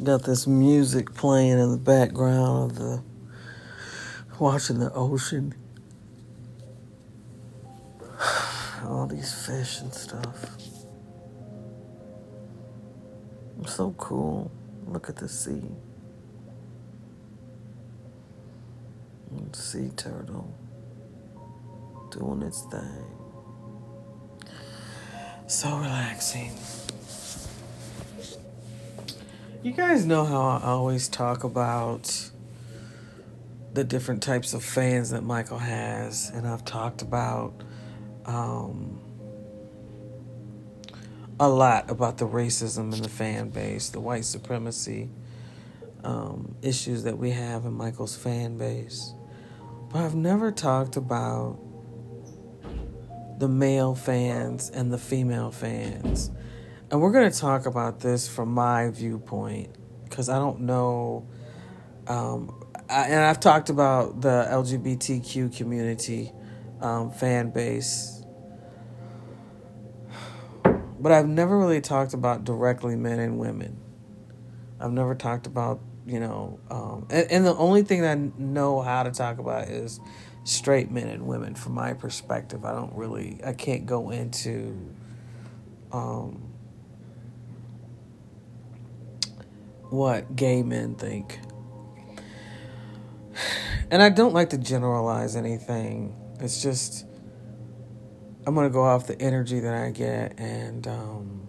Got this music playing in the background of the watching the ocean. All these fish and stuff. So cool. Look at the sea. Sea turtle doing its thing. So relaxing. You guys know how I always talk about the different types of fans that Michael has, and I've talked about um, a lot about the racism in the fan base, the white supremacy um, issues that we have in Michael's fan base. But I've never talked about the male fans and the female fans and we're going to talk about this from my viewpoint because I don't know. Um, I, and I've talked about the LGBTQ community um, fan base, but I've never really talked about directly men and women. I've never talked about, you know, um, and, and the only thing I know how to talk about is straight men and women from my perspective. I don't really, I can't go into. Um, what gay men think. And I don't like to generalize anything. It's just I'm gonna go off the energy that I get, and um,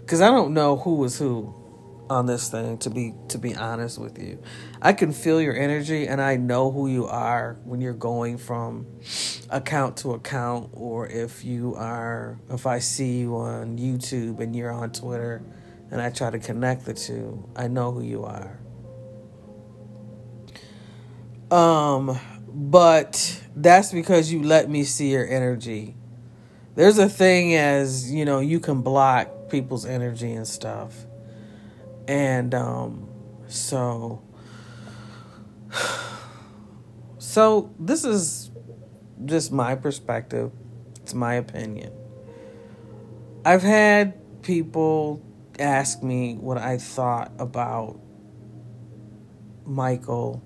because I don't know who is who on this thing. To be to be honest with you, I can feel your energy, and I know who you are when you're going from account to account, or if you are if I see you on YouTube and you're on Twitter and I try to connect the two, I know who you are. Um, but that's because you let me see your energy. There's a thing as, you know, you can block people's energy and stuff. And um so so this is just my perspective. It's my opinion. I've had people asked me what I thought about Michael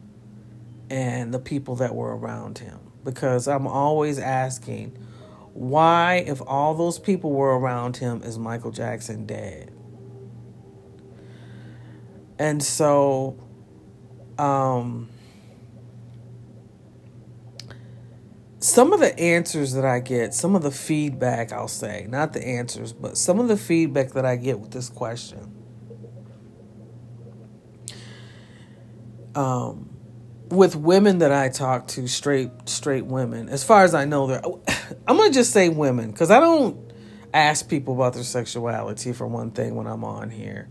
and the people that were around him because I'm always asking why, if all those people were around him, is Michael Jackson dead? And so, um, some of the answers that I get, some of the feedback I'll say, not the answers, but some of the feedback that I get with this question. Um, with women that I talk to, straight straight women, as far as I know, they're. I'm gonna just say women because I don't ask people about their sexuality for one thing when I'm on here.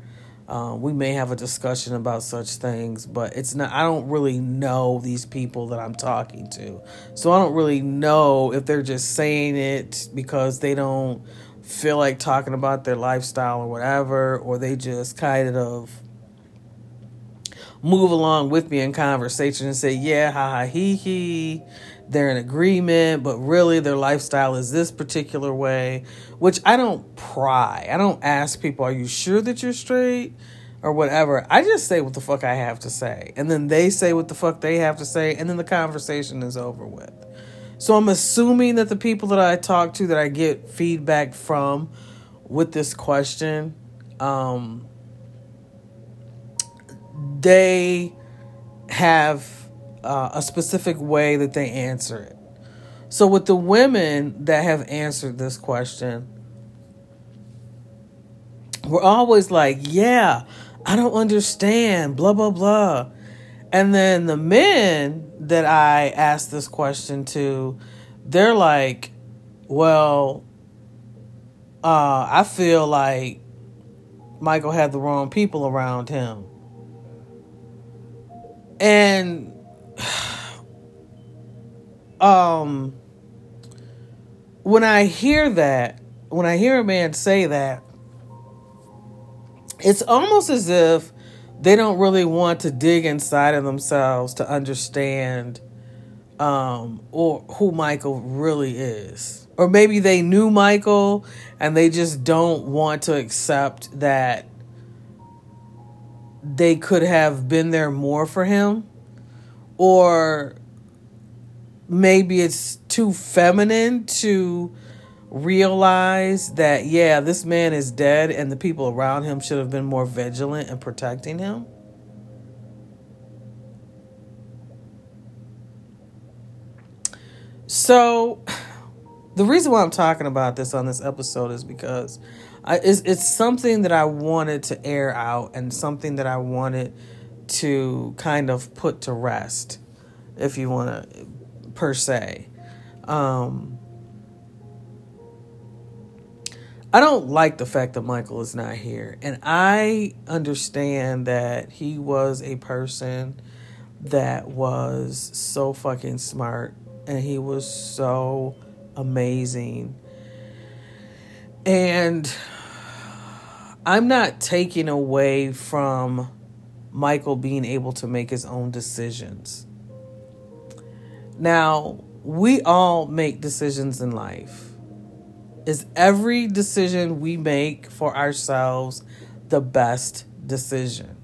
Um, we may have a discussion about such things, but it's not. I don't really know these people that I'm talking to, so I don't really know if they're just saying it because they don't feel like talking about their lifestyle or whatever, or they just kind of move along with me in conversation and say, "Yeah, ha ha, he he." They're in agreement, but really their lifestyle is this particular way, which I don't pry. I don't ask people, are you sure that you're straight? Or whatever. I just say what the fuck I have to say. And then they say what the fuck they have to say, and then the conversation is over with. So I'm assuming that the people that I talk to that I get feedback from with this question, um, they have uh, a specific way that they answer it. So, with the women that have answered this question, we're always like, yeah, I don't understand, blah, blah, blah. And then the men that I asked this question to, they're like, well, uh, I feel like Michael had the wrong people around him. And um when I hear that, when I hear a man say that, it's almost as if they don't really want to dig inside of themselves to understand um or who Michael really is. Or maybe they knew Michael and they just don't want to accept that they could have been there more for him or maybe it's too feminine to realize that yeah this man is dead and the people around him should have been more vigilant in protecting him? So the reason why i'm talking about this on this episode is because I, it's, it's something that I wanted to air out and something that I wanted to kind of put to rest, if you want to, per se. Um, I don't like the fact that Michael is not here. And I understand that he was a person that was so fucking smart and he was so amazing. And I'm not taking away from Michael being able to make his own decisions. Now, we all make decisions in life. Is every decision we make for ourselves the best decision?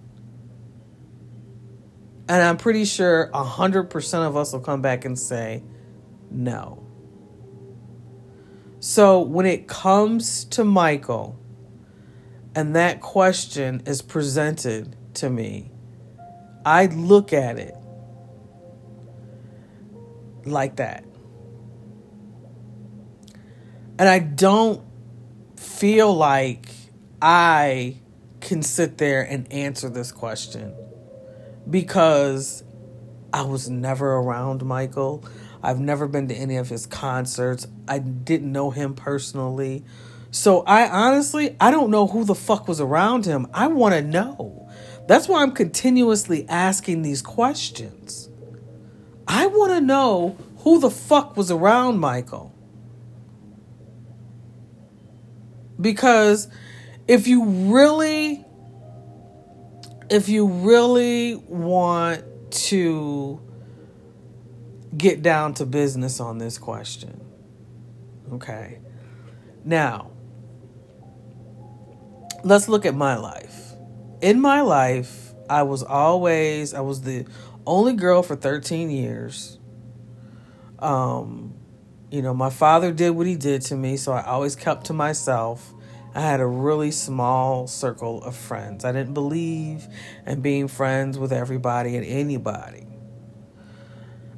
And I'm pretty sure 100% of us will come back and say no. So when it comes to Michael, and that question is presented to me, I look at it like that. And I don't feel like I can sit there and answer this question because I was never around Michael. I've never been to any of his concerts. I didn't know him personally. So I honestly, I don't know who the fuck was around him. I want to know. That's why I'm continuously asking these questions. I want to know who the fuck was around Michael. Because if you really if you really want to get down to business on this question. Okay. Now, let's look at my life. In my life, I was always I was the only girl for 13 years. Um, you know, my father did what he did to me, so I always kept to myself. I had a really small circle of friends. I didn't believe in being friends with everybody and anybody.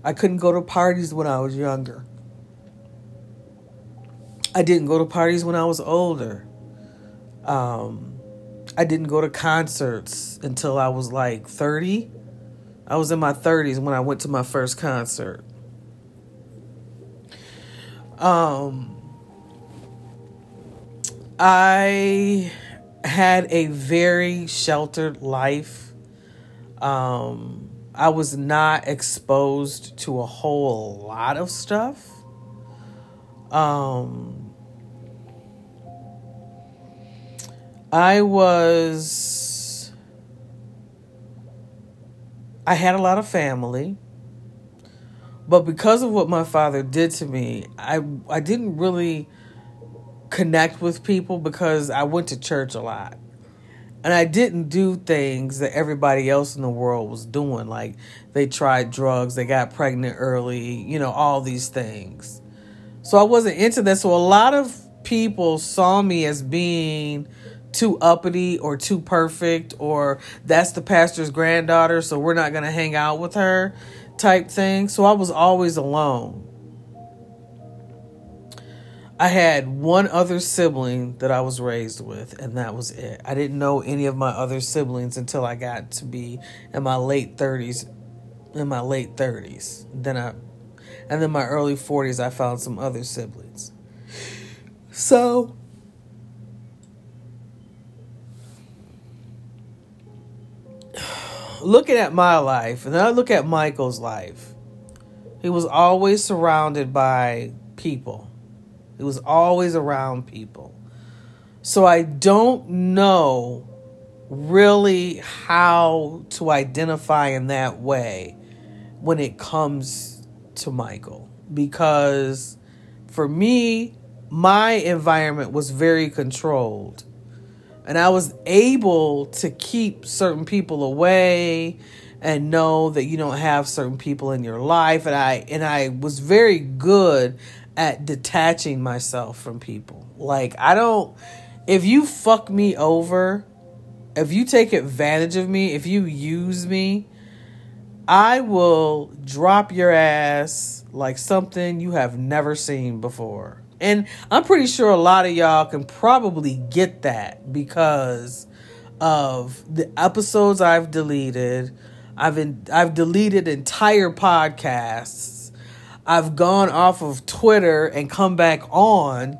I couldn't go to parties when I was younger. I didn't go to parties when I was older. Um, I didn't go to concerts until I was like 30. I was in my 30s when I went to my first concert. Um, I had a very sheltered life. Um, I was not exposed to a whole lot of stuff. Um, I was. I had a lot of family. But because of what my father did to me, I I didn't really connect with people because I went to church a lot. And I didn't do things that everybody else in the world was doing. Like they tried drugs, they got pregnant early, you know, all these things. So I wasn't into that. So a lot of people saw me as being too uppity or too perfect or that's the pastor's granddaughter so we're not going to hang out with her type thing. So i was always alone. I had one other sibling that i was raised with and that was it. I didn't know any of my other siblings until i got to be in my late 30s in my late 30s then i and then my early 40s i found some other siblings. So looking at my life, and then I look at Michael's life, he was always surrounded by people. He was always around people. So I don't know really how to identify in that way when it comes to Michael. Because for me, my environment was very controlled. And I was able to keep certain people away and know that you don't have certain people in your life and I and I was very good at detaching myself from people. Like I don't if you fuck me over, if you take advantage of me, if you use me, I will drop your ass like something you have never seen before. And I'm pretty sure a lot of y'all can probably get that because of the episodes I've deleted. I've been, I've deleted entire podcasts. I've gone off of Twitter and come back on.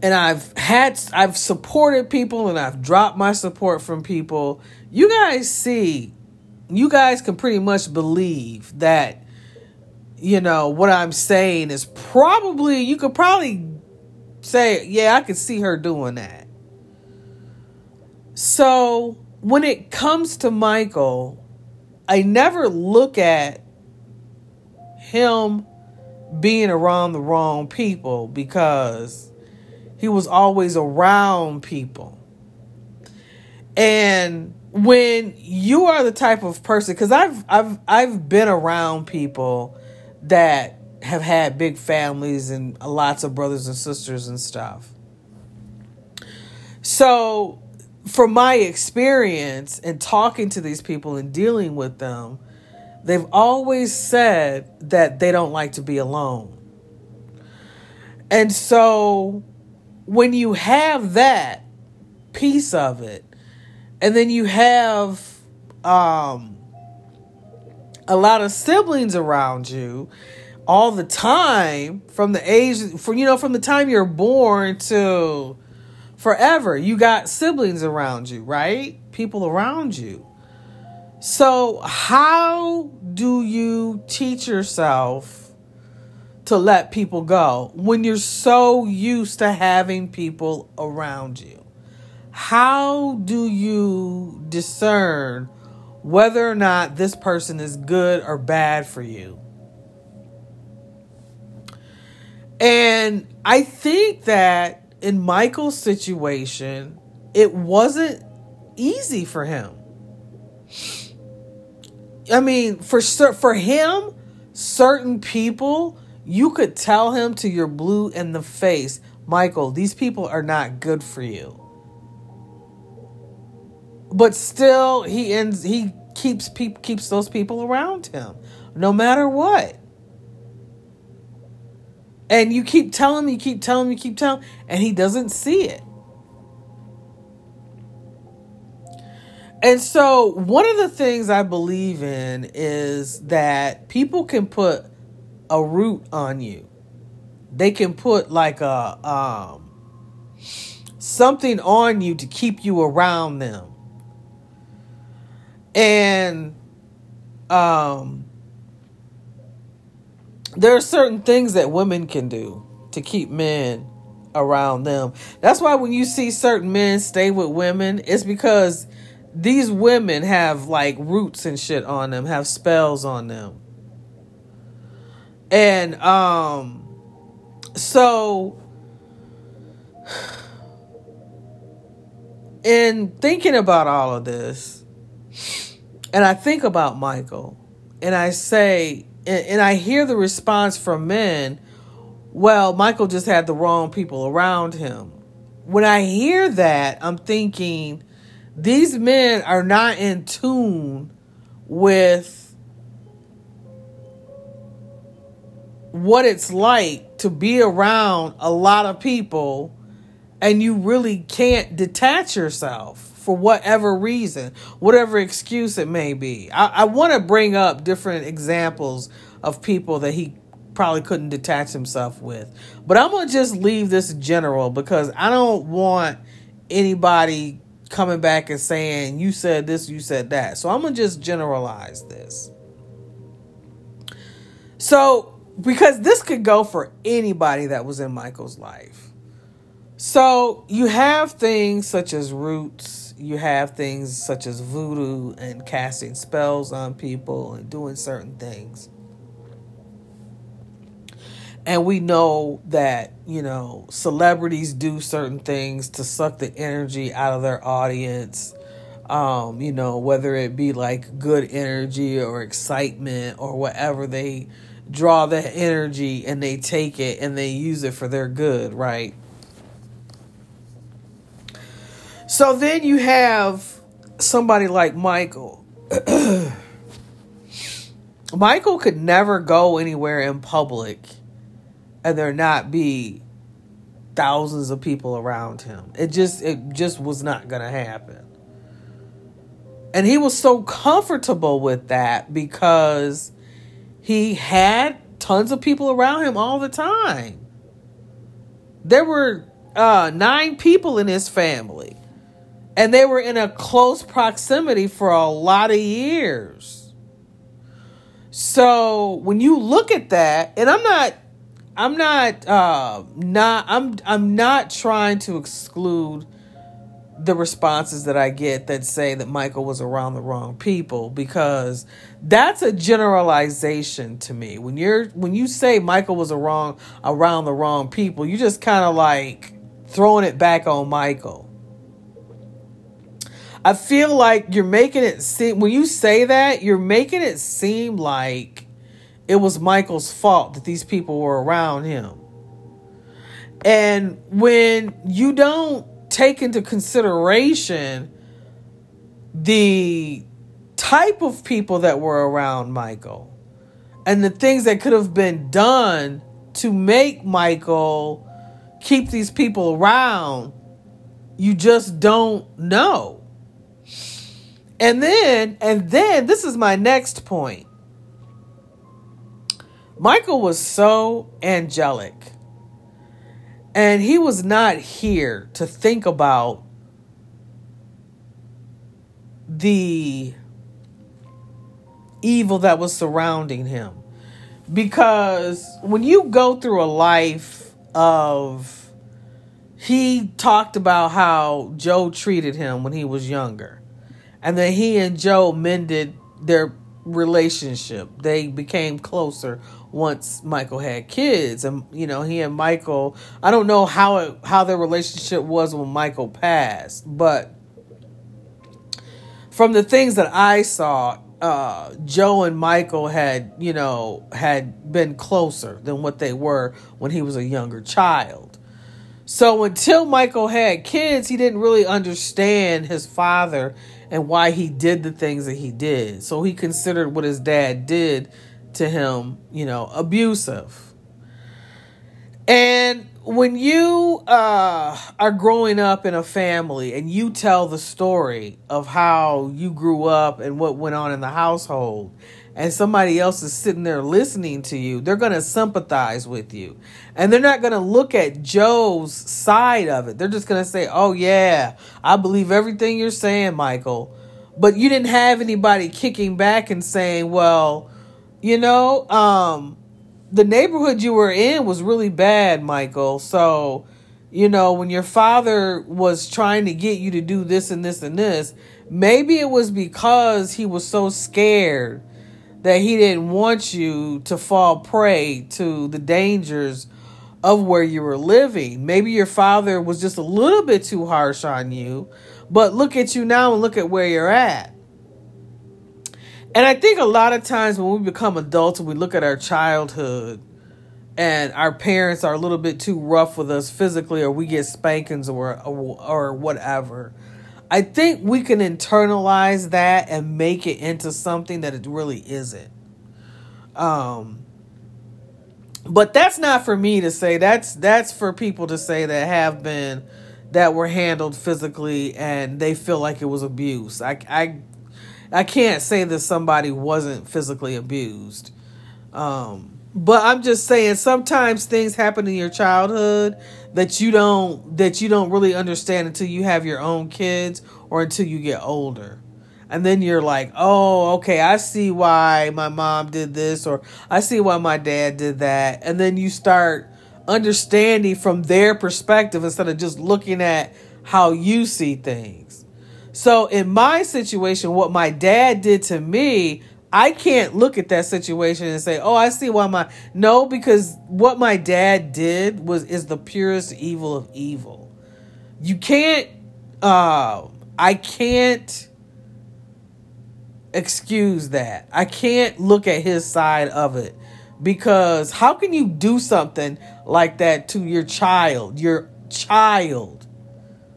And I've had I've supported people and I've dropped my support from people. You guys see you guys can pretty much believe that you know what I'm saying is probably you could probably say yeah I could see her doing that. So when it comes to Michael, I never look at him being around the wrong people because he was always around people. And when you are the type of person cuz I've I've I've been around people that have had big families and lots of brothers and sisters and stuff. So, from my experience and talking to these people and dealing with them, they've always said that they don't like to be alone. And so, when you have that piece of it, and then you have um, a lot of siblings around you all the time from the age for you know from the time you're born to forever. You got siblings around you right? People around you. So how do you teach yourself to let people go when you're so used to having people around you? How do you discern whether or not this person is good or bad for you? And I think that in Michael's situation, it wasn't easy for him. I mean, for for him, certain people, you could tell him to your blue in the face, Michael, these people are not good for you but still he ends he keeps people keeps those people around him no matter what. And you keep telling him you keep telling him you keep telling and he doesn't see it. And so one of the things i believe in is that people can put a root on you. They can put like a um something on you to keep you around them and um there are certain things that women can do to keep men around them. That's why when you see certain men stay with women, it's because these women have like roots and shit on them, have spells on them. And um so in thinking about all of this, and I think about Michael and I say, and I hear the response from men, well, Michael just had the wrong people around him. When I hear that, I'm thinking these men are not in tune with what it's like to be around a lot of people and you really can't detach yourself for whatever reason, whatever excuse it may be. I, I want to bring up different examples of people that he probably couldn't detach himself with. But I'm going to just leave this general because I don't want anybody coming back and saying, you said this, you said that. So I'm going to just generalize this. So, because this could go for anybody that was in Michael's life. So, you have things such as roots you have things such as voodoo and casting spells on people and doing certain things. And we know that, you know, celebrities do certain things to suck the energy out of their audience. Um, you know, whether it be like good energy or excitement or whatever, they draw that energy and they take it and they use it for their good, right? So then you have somebody like Michael. Michael could never go anywhere in public and there not be thousands of people around him. It just it just was not going to happen. And he was so comfortable with that because he had tons of people around him all the time. There were uh, nine people in his family and they were in a close proximity for a lot of years. So when you look at that, and I'm not, I'm not, uh, not, I'm, I'm not trying to exclude the responses that I get that say that Michael was around the wrong people because that's a generalization to me. When you're when you say Michael was a wrong around the wrong people, you just kind of like throwing it back on Michael. I feel like you're making it seem when you say that, you're making it seem like it was Michael's fault that these people were around him. And when you don't take into consideration the type of people that were around Michael and the things that could have been done to make Michael keep these people around, you just don't know. And then, and then, this is my next point. Michael was so angelic. And he was not here to think about the evil that was surrounding him. Because when you go through a life of. He talked about how Joe treated him when he was younger and then he and Joe mended their relationship. They became closer once Michael had kids, and you know he and Michael. I don't know how it, how their relationship was when Michael passed, but from the things that I saw, uh, Joe and Michael had you know had been closer than what they were when he was a younger child. So until Michael had kids, he didn't really understand his father and why he did the things that he did. So he considered what his dad did to him, you know, abusive. And when you uh, are growing up in a family and you tell the story of how you grew up and what went on in the household, and somebody else is sitting there listening to you, they're going to sympathize with you. And they're not going to look at Joe's side of it. They're just going to say, oh, yeah, I believe everything you're saying, Michael. But you didn't have anybody kicking back and saying, well, you know, um, the neighborhood you were in was really bad, Michael. So, you know, when your father was trying to get you to do this and this and this, maybe it was because he was so scared that he didn't want you to fall prey to the dangers of where you were living. Maybe your father was just a little bit too harsh on you, but look at you now and look at where you're at. And I think a lot of times when we become adults and we look at our childhood and our parents are a little bit too rough with us physically or we get spankings or or, or whatever, I think we can internalize that and make it into something that it really isn't. Um, but that's not for me to say. That's that's for people to say that have been that were handled physically and they feel like it was abuse. I I I can't say that somebody wasn't physically abused. Um, but I'm just saying sometimes things happen in your childhood that you don't that you don't really understand until you have your own kids or until you get older. And then you're like, "Oh, okay, I see why my mom did this or I see why my dad did that." And then you start understanding from their perspective instead of just looking at how you see things. So in my situation what my dad did to me I can't look at that situation and say, "Oh, I see why my no," because what my dad did was is the purest evil of evil. You can't. Uh, I can't excuse that. I can't look at his side of it because how can you do something like that to your child? Your child.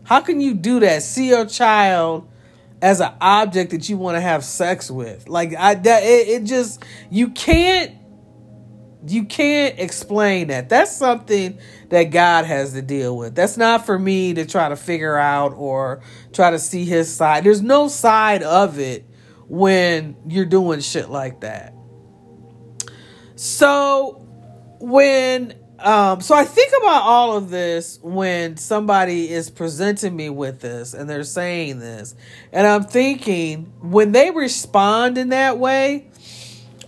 How can you do that? See your child as an object that you want to have sex with. Like I that it, it just you can't you can't explain that. That's something that God has to deal with. That's not for me to try to figure out or try to see his side. There's no side of it when you're doing shit like that. So when um, so I think about all of this when somebody is presenting me with this and they're saying this, and I'm thinking when they respond in that way,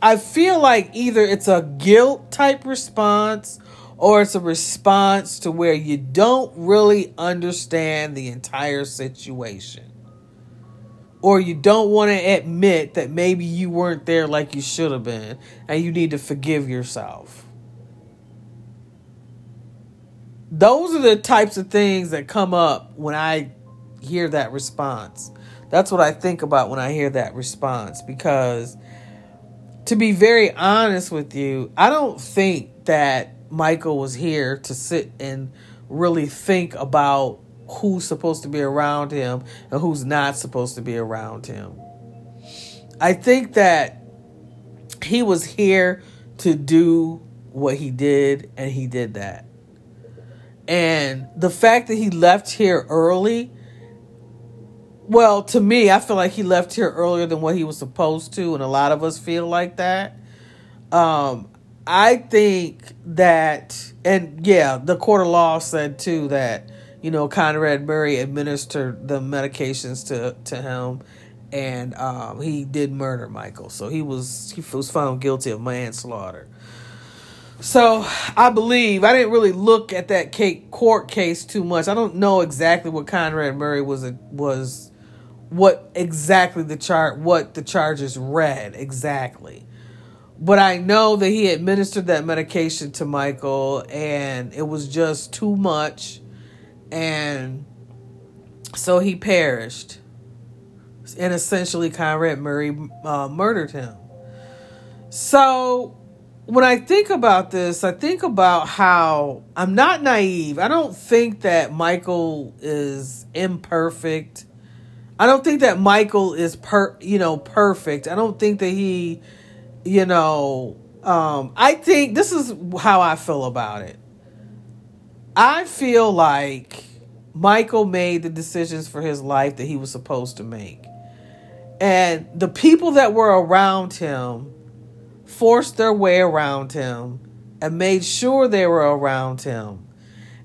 I feel like either it's a guilt type response or it's a response to where you don't really understand the entire situation. Or you don't want to admit that maybe you weren't there like you should have been and you need to forgive yourself. Those are the types of things that come up when I hear that response. That's what I think about when I hear that response because to be very honest with you, I don't think that Michael was here to sit and really think about who's supposed to be around him and who's not supposed to be around him. I think that he was here to do what he did, and he did that. And the fact that he left here early, well, to me, I feel like he left here earlier than what he was supposed to, and a lot of us feel like that. Um, I think that, and yeah, the court of law said too that you know Conrad Murray administered the medications to to him, and um, he did murder Michael, so he was he was found guilty of manslaughter. So I believe I didn't really look at that court case too much. I don't know exactly what Conrad Murray was was what exactly the chart what the charges read exactly. But I know that he administered that medication to Michael and it was just too much and so he perished. And essentially Conrad Murray uh, murdered him. So when I think about this, I think about how I'm not naive. I don't think that Michael is imperfect. I don't think that Michael is per, you know, perfect. I don't think that he, you know, um, I think this is how I feel about it. I feel like Michael made the decisions for his life that he was supposed to make. And the people that were around him forced their way around him and made sure they were around him.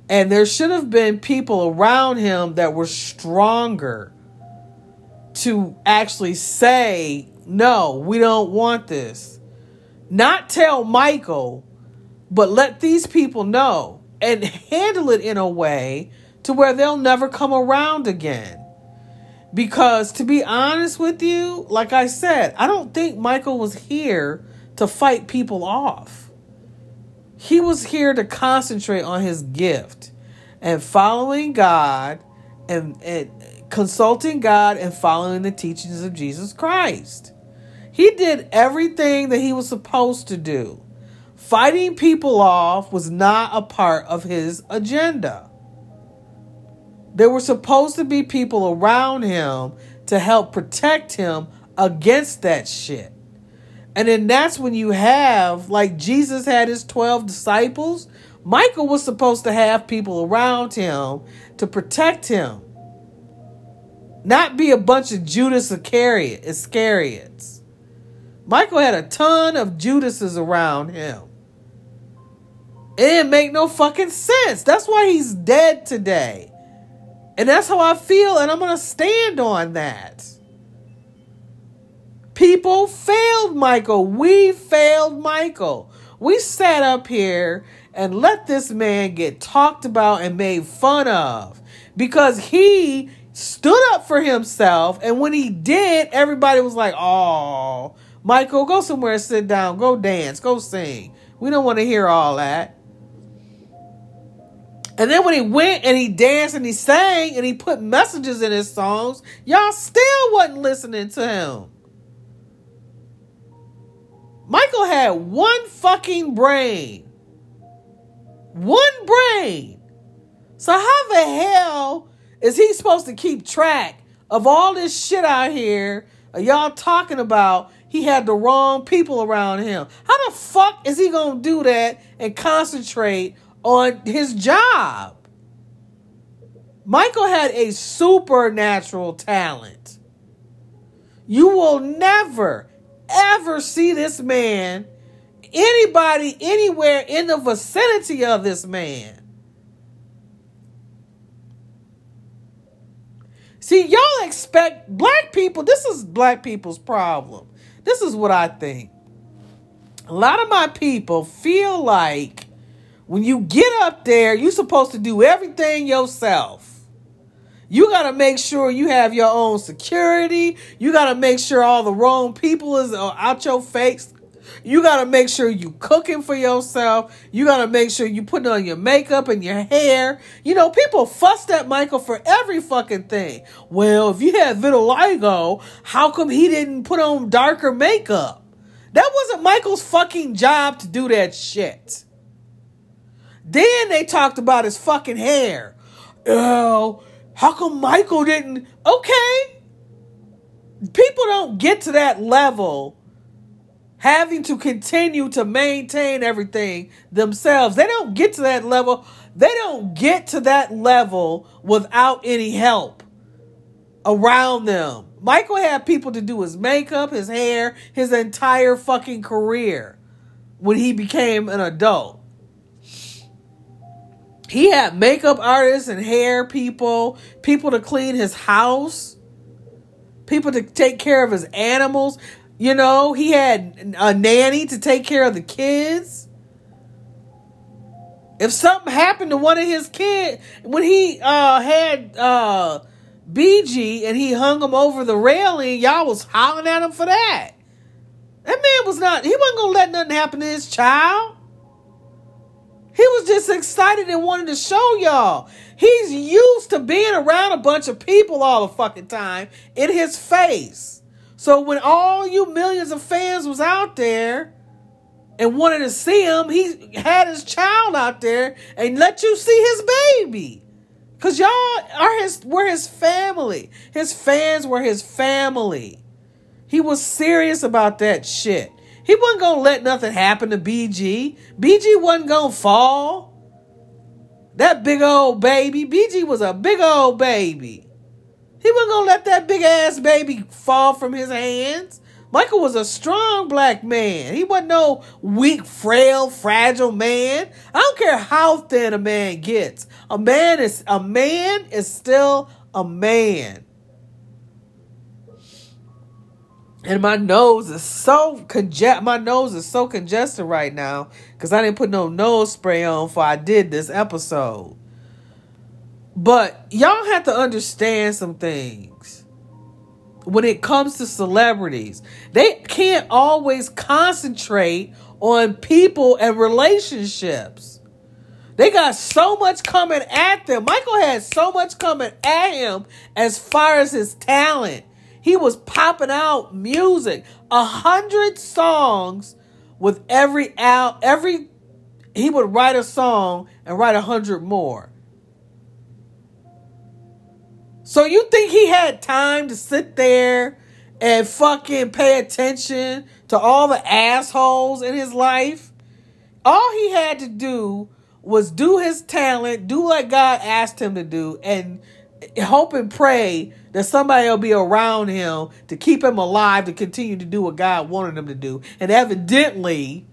And there should have been people around him that were stronger to actually say, no, we don't want this. Not tell Michael, but let these people know and handle it in a way to where they'll never come around again. Because to be honest with you, like I said, I don't think Michael was here to fight people off. He was here to concentrate on his gift and following God and, and consulting God and following the teachings of Jesus Christ. He did everything that he was supposed to do. Fighting people off was not a part of his agenda. There were supposed to be people around him to help protect him against that shit. And then that's when you have, like Jesus had his 12 disciples, Michael was supposed to have people around him to protect him. Not be a bunch of Judas Iscariot, Iscariots. Michael had a ton of Judases around him. It didn't make no fucking sense. That's why he's dead today. And that's how I feel, and I'm going to stand on that. People failed Michael. We failed Michael. We sat up here and let this man get talked about and made fun of because he stood up for himself. And when he did, everybody was like, oh, Michael, go somewhere sit down. Go dance. Go sing. We don't want to hear all that. And then when he went and he danced and he sang and he put messages in his songs, y'all still wasn't listening to him. Michael had one fucking brain. One brain. So how the hell is he supposed to keep track of all this shit out here? Y'all talking about he had the wrong people around him. How the fuck is he gonna do that and concentrate on his job? Michael had a supernatural talent. You will never, ever see this man, anybody anywhere in the vicinity of this man. See, y'all expect black people, this is black people's problem. This is what I think. A lot of my people feel like when you get up there, you're supposed to do everything yourself. You got to make sure you have your own security. You got to make sure all the wrong people is uh, out your face. You got to make sure you cooking for yourself. You got to make sure you putting on your makeup and your hair. You know, people fussed at Michael for every fucking thing. Well, if you had vitiligo, how come he didn't put on darker makeup? That wasn't Michael's fucking job to do that shit. Then they talked about his fucking hair. Oh, how come Michael didn't? Okay. People don't get to that level having to continue to maintain everything themselves. They don't get to that level. They don't get to that level without any help around them. Michael had people to do his makeup, his hair, his entire fucking career when he became an adult. He had makeup artists and hair people, people to clean his house, people to take care of his animals. You know, he had a nanny to take care of the kids. If something happened to one of his kids, when he uh, had uh, BG and he hung him over the railing, y'all was hollering at him for that. That man was not, he wasn't going to let nothing happen to his child. He was just excited and wanted to show y'all. He's used to being around a bunch of people all the fucking time in his face. So when all you millions of fans was out there and wanted to see him, he had his child out there and let you see his baby. Cause y'all are his were his family. His fans were his family. He was serious about that shit. He wasn't gonna let nothing happen to BG. BG wasn't gonna fall. That big old baby. BG was a big old baby. He wasn't gonna let that big ass baby fall from his hands. Michael was a strong black man. He wasn't no weak, frail, fragile man. I don't care how thin a man gets. A man is a man is still a man. And my nose is so conge- my nose is so congested right now because I didn't put no nose spray on before I did this episode. But y'all have to understand some things. When it comes to celebrities, they can't always concentrate on people and relationships. They got so much coming at them. Michael had so much coming at him as far as his talent he was popping out music, a hundred songs with every out every he would write a song and write a hundred more. So you think he had time to sit there and fucking pay attention to all the assholes in his life? All he had to do was do his talent, do what God asked him to do, and hope and pray that somebody will be around him to keep him alive to continue to do what God wanted him to do. And evidently,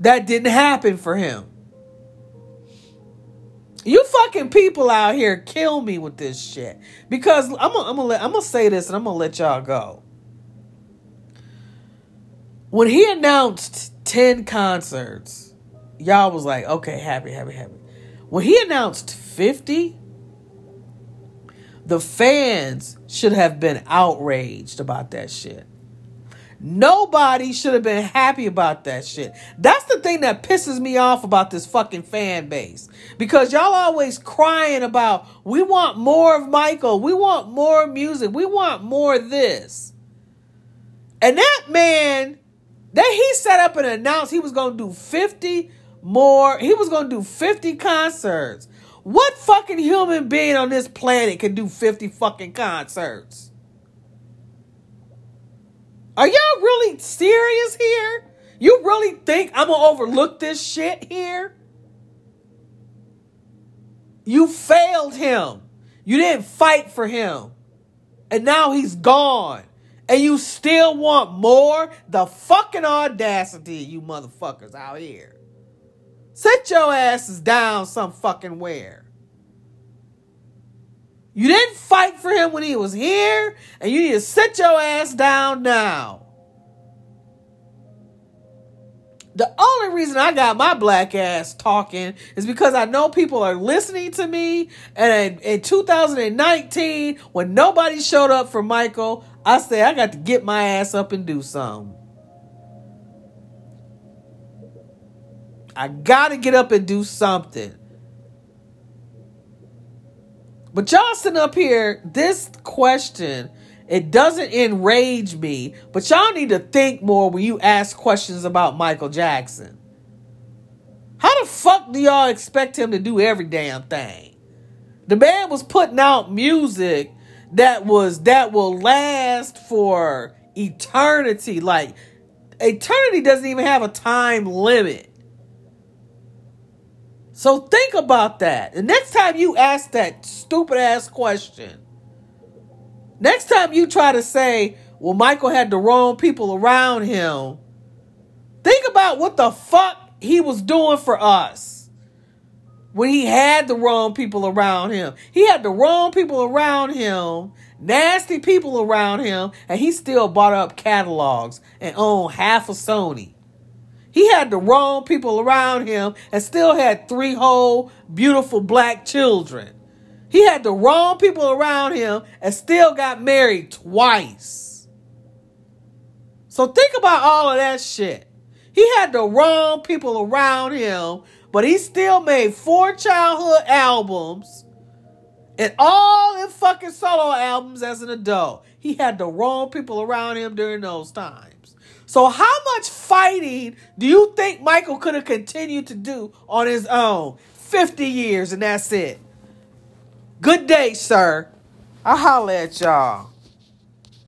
that didn't happen for him. You fucking people out here kill me with this shit because I'm gonna, I'm I'm gonna say this and I'm gonna let y'all go. When he announced 10 concerts, y'all was like, okay, happy, happy, happy. When he announced 50, the fans should have been outraged about that shit. Nobody should have been happy about that shit. That's the thing that pisses me off about this fucking fan base. Because y'all always crying about, we want more of Michael. We want more music. We want more this. And that man, that he set up and announced he was going to do 50 more, he was going to do 50 concerts. What fucking human being on this planet can do 50 fucking concerts? Are y'all really serious here? You really think I'm gonna overlook this shit here? You failed him. You didn't fight for him. And now he's gone. And you still want more? The fucking audacity, you motherfuckers out here. Sit your asses down some fucking where. You didn't fight for him when he was here, and you need to sit your ass down now. The only reason I got my black ass talking is because I know people are listening to me. And in, in 2019, when nobody showed up for Michael, I said I got to get my ass up and do something. I got to get up and do something. But y'all sitting up here, this question, it doesn't enrage me, but y'all need to think more when you ask questions about Michael Jackson. How the fuck do y'all expect him to do every damn thing? The man was putting out music that was that will last for eternity. Like eternity doesn't even have a time limit. So think about that. The next time you ask that stupid ass question, next time you try to say, well, Michael had the wrong people around him, think about what the fuck he was doing for us when he had the wrong people around him. He had the wrong people around him, nasty people around him, and he still bought up catalogs and owned half of Sony. He had the wrong people around him and still had three whole beautiful black children. He had the wrong people around him and still got married twice. So think about all of that shit. He had the wrong people around him, but he still made four childhood albums and all his fucking solo albums as an adult. He had the wrong people around him during those times. So, how much fighting do you think Michael could have continued to do on his own? 50 years, and that's it. Good day, sir. I'll holler at y'all.